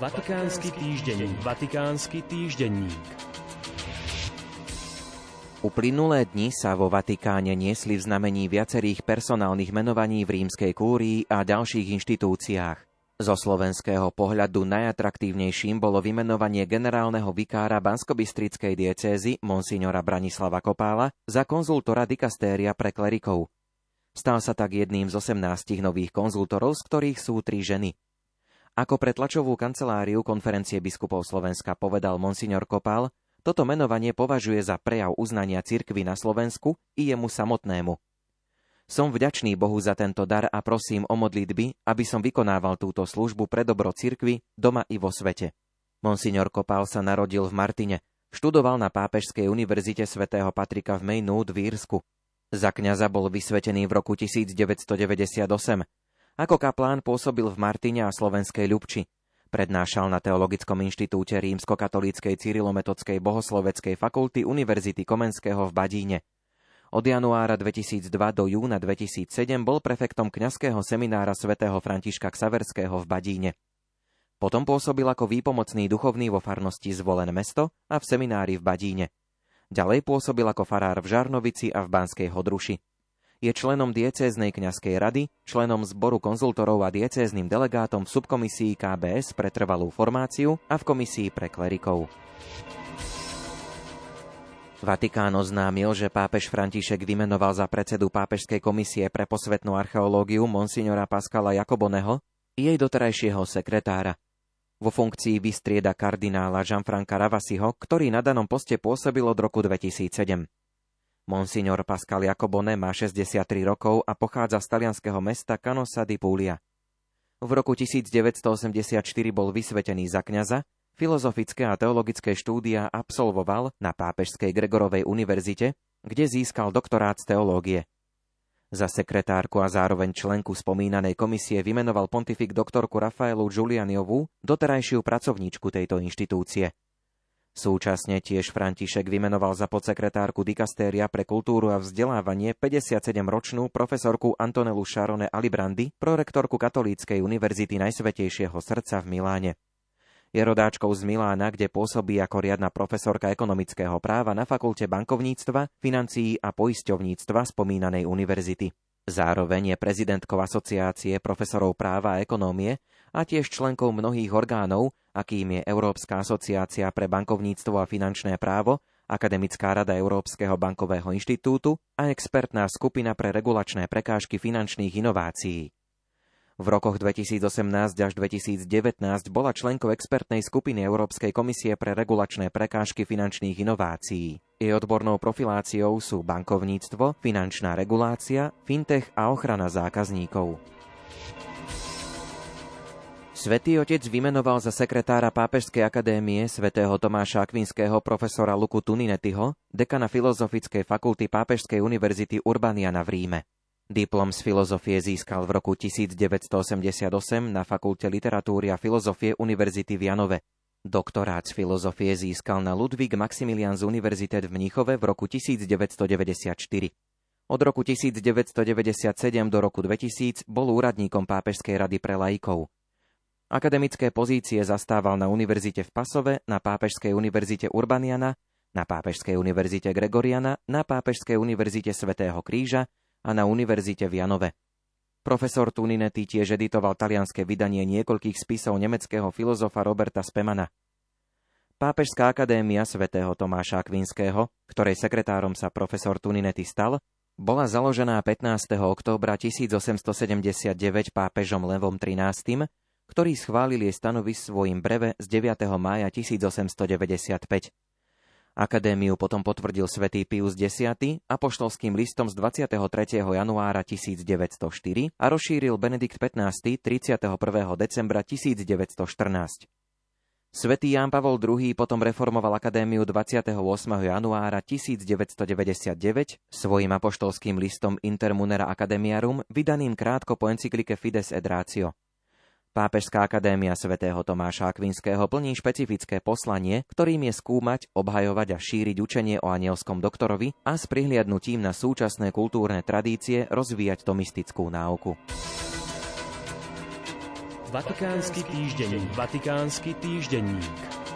Vatikánsky týždenník. Vatikánsky týždenník. Uplynulé dni sa vo Vatikáne niesli v znamení viacerých personálnych menovaní v rímskej kúrii a ďalších inštitúciách. Zo slovenského pohľadu najatraktívnejším bolo vymenovanie generálneho vikára Banskobistrickej diecézy monsignora Branislava Kopála za konzultora dikastéria pre klerikov. Stal sa tak jedným z 18 nových konzultorov, z ktorých sú tri ženy. Ako pre tlačovú kanceláriu konferencie biskupov Slovenska povedal monsignor Kopál, toto menovanie považuje za prejav uznania cirkvy na Slovensku i jemu samotnému. Som vďačný Bohu za tento dar a prosím o modlitby, aby som vykonával túto službu pre dobro cirkvy, doma i vo svete. Monsignor Kopál sa narodil v Martine, študoval na Pápežskej univerzite svätého Patrika v Maynooth v Írsku. Za kňaza bol vysvetený v roku 1998. Ako kaplán pôsobil v Martine a Slovenskej Ľubči. Prednášal na Teologickom inštitúte Rímsko-katolíckej Cyrilometodskej bohosloveckej fakulty Univerzity Komenského v Badíne. Od januára 2002 do júna 2007 bol prefektom kňazského seminára svätého Františka Ksaverského v Badíne. Potom pôsobil ako výpomocný duchovný vo farnosti Zvolen mesto a v seminári v Badíne. Ďalej pôsobil ako farár v Žarnovici a v Banskej Hodruši. Je členom diecéznej kňazskej rady, členom zboru konzultorov a diecézným delegátom v subkomisii KBS pre trvalú formáciu a v komisii pre klerikov. Vatikán oznámil, že pápež František vymenoval za predsedu Pápežskej komisie pre posvetnú archeológiu monsignora Pascala Jakoboneho jej doterajšieho sekretára. Vo funkcii vystrieda kardinála Jean-Franca Ravasiho, ktorý na danom poste pôsobil od roku 2007. Monsignor Pascal Jakobone má 63 rokov a pochádza z talianského mesta Canosa di Puglia. V roku 1984 bol vysvetený za kňaza Filozofické a teologické štúdia absolvoval na Pápežskej Gregorovej univerzite, kde získal doktorát z teológie. Za sekretárku a zároveň členku spomínanej komisie vymenoval pontifik doktorku Rafaelu Giulianiovú, doterajšiu pracovníčku tejto inštitúcie. Súčasne tiež František vymenoval za podsekretárku dikastéria pre kultúru a vzdelávanie 57-ročnú profesorku Antonelu Šarone Alibrandy, prorektorku Katolíckej univerzity Najsvetejšieho srdca v Miláne. Je rodáčkou z Milána, kde pôsobí ako riadna profesorka ekonomického práva na fakulte bankovníctva, financií a poisťovníctva spomínanej univerzity. Zároveň je prezidentkou asociácie profesorov práva a ekonómie a tiež členkou mnohých orgánov, akým je Európska asociácia pre bankovníctvo a finančné právo, Akademická rada Európskeho bankového inštitútu a expertná skupina pre regulačné prekážky finančných inovácií. V rokoch 2018 až 2019 bola členkou expertnej skupiny Európskej komisie pre regulačné prekážky finančných inovácií. Jej odbornou profiláciou sú bankovníctvo, finančná regulácia, fintech a ochrana zákazníkov. Svetý otec vymenoval za sekretára Pápežskej akadémie svätého Tomáša Akvinského profesora Luku Tuninetiho, dekana Filozofickej fakulty Pápežskej univerzity Urbaniana v Ríme. Diplom z filozofie získal v roku 1988 na Fakulte literatúry a filozofie Univerzity v Janove. Doktorát z filozofie získal na Ludwig Maximilian z Univerzitet v Mníchove v roku 1994. Od roku 1997 do roku 2000 bol úradníkom Pápežskej rady pre laikov. Akademické pozície zastával na Univerzite v Pasove, na Pápežskej univerzite Urbaniana, na Pápežskej univerzite Gregoriana, na Pápežskej univerzite Svetého kríža a na univerzite v Janove. Profesor Tuninetti tiež editoval talianské vydanie niekoľkých spisov nemeckého filozofa Roberta Spemana. Pápežská akadémia svätého Tomáša Akvinského, ktorej sekretárom sa profesor Tuninetti stal, bola založená 15. októbra 1879 pápežom Levom XIII, ktorý schválil jej stanovis svojim breve z 9. mája 1895. Akadémiu potom potvrdil svätý Pius X apoštolským listom z 23. januára 1904 a rozšíril Benedikt XV 31. decembra 1914. Svetý Ján Pavol II potom reformoval akadémiu 28. januára 1999 svojim apoštolským listom Intermunera Academiarum, vydaným krátko po encyklike Fides et Ratio. Pápežská akadémia svätého Tomáša Akvinského plní špecifické poslanie, ktorým je skúmať, obhajovať a šíriť učenie o anielskom doktorovi a s prihliadnutím na súčasné kultúrne tradície rozvíjať tomistickú náuku. Vatikánsky týždenník. Vatikánsky týždenník.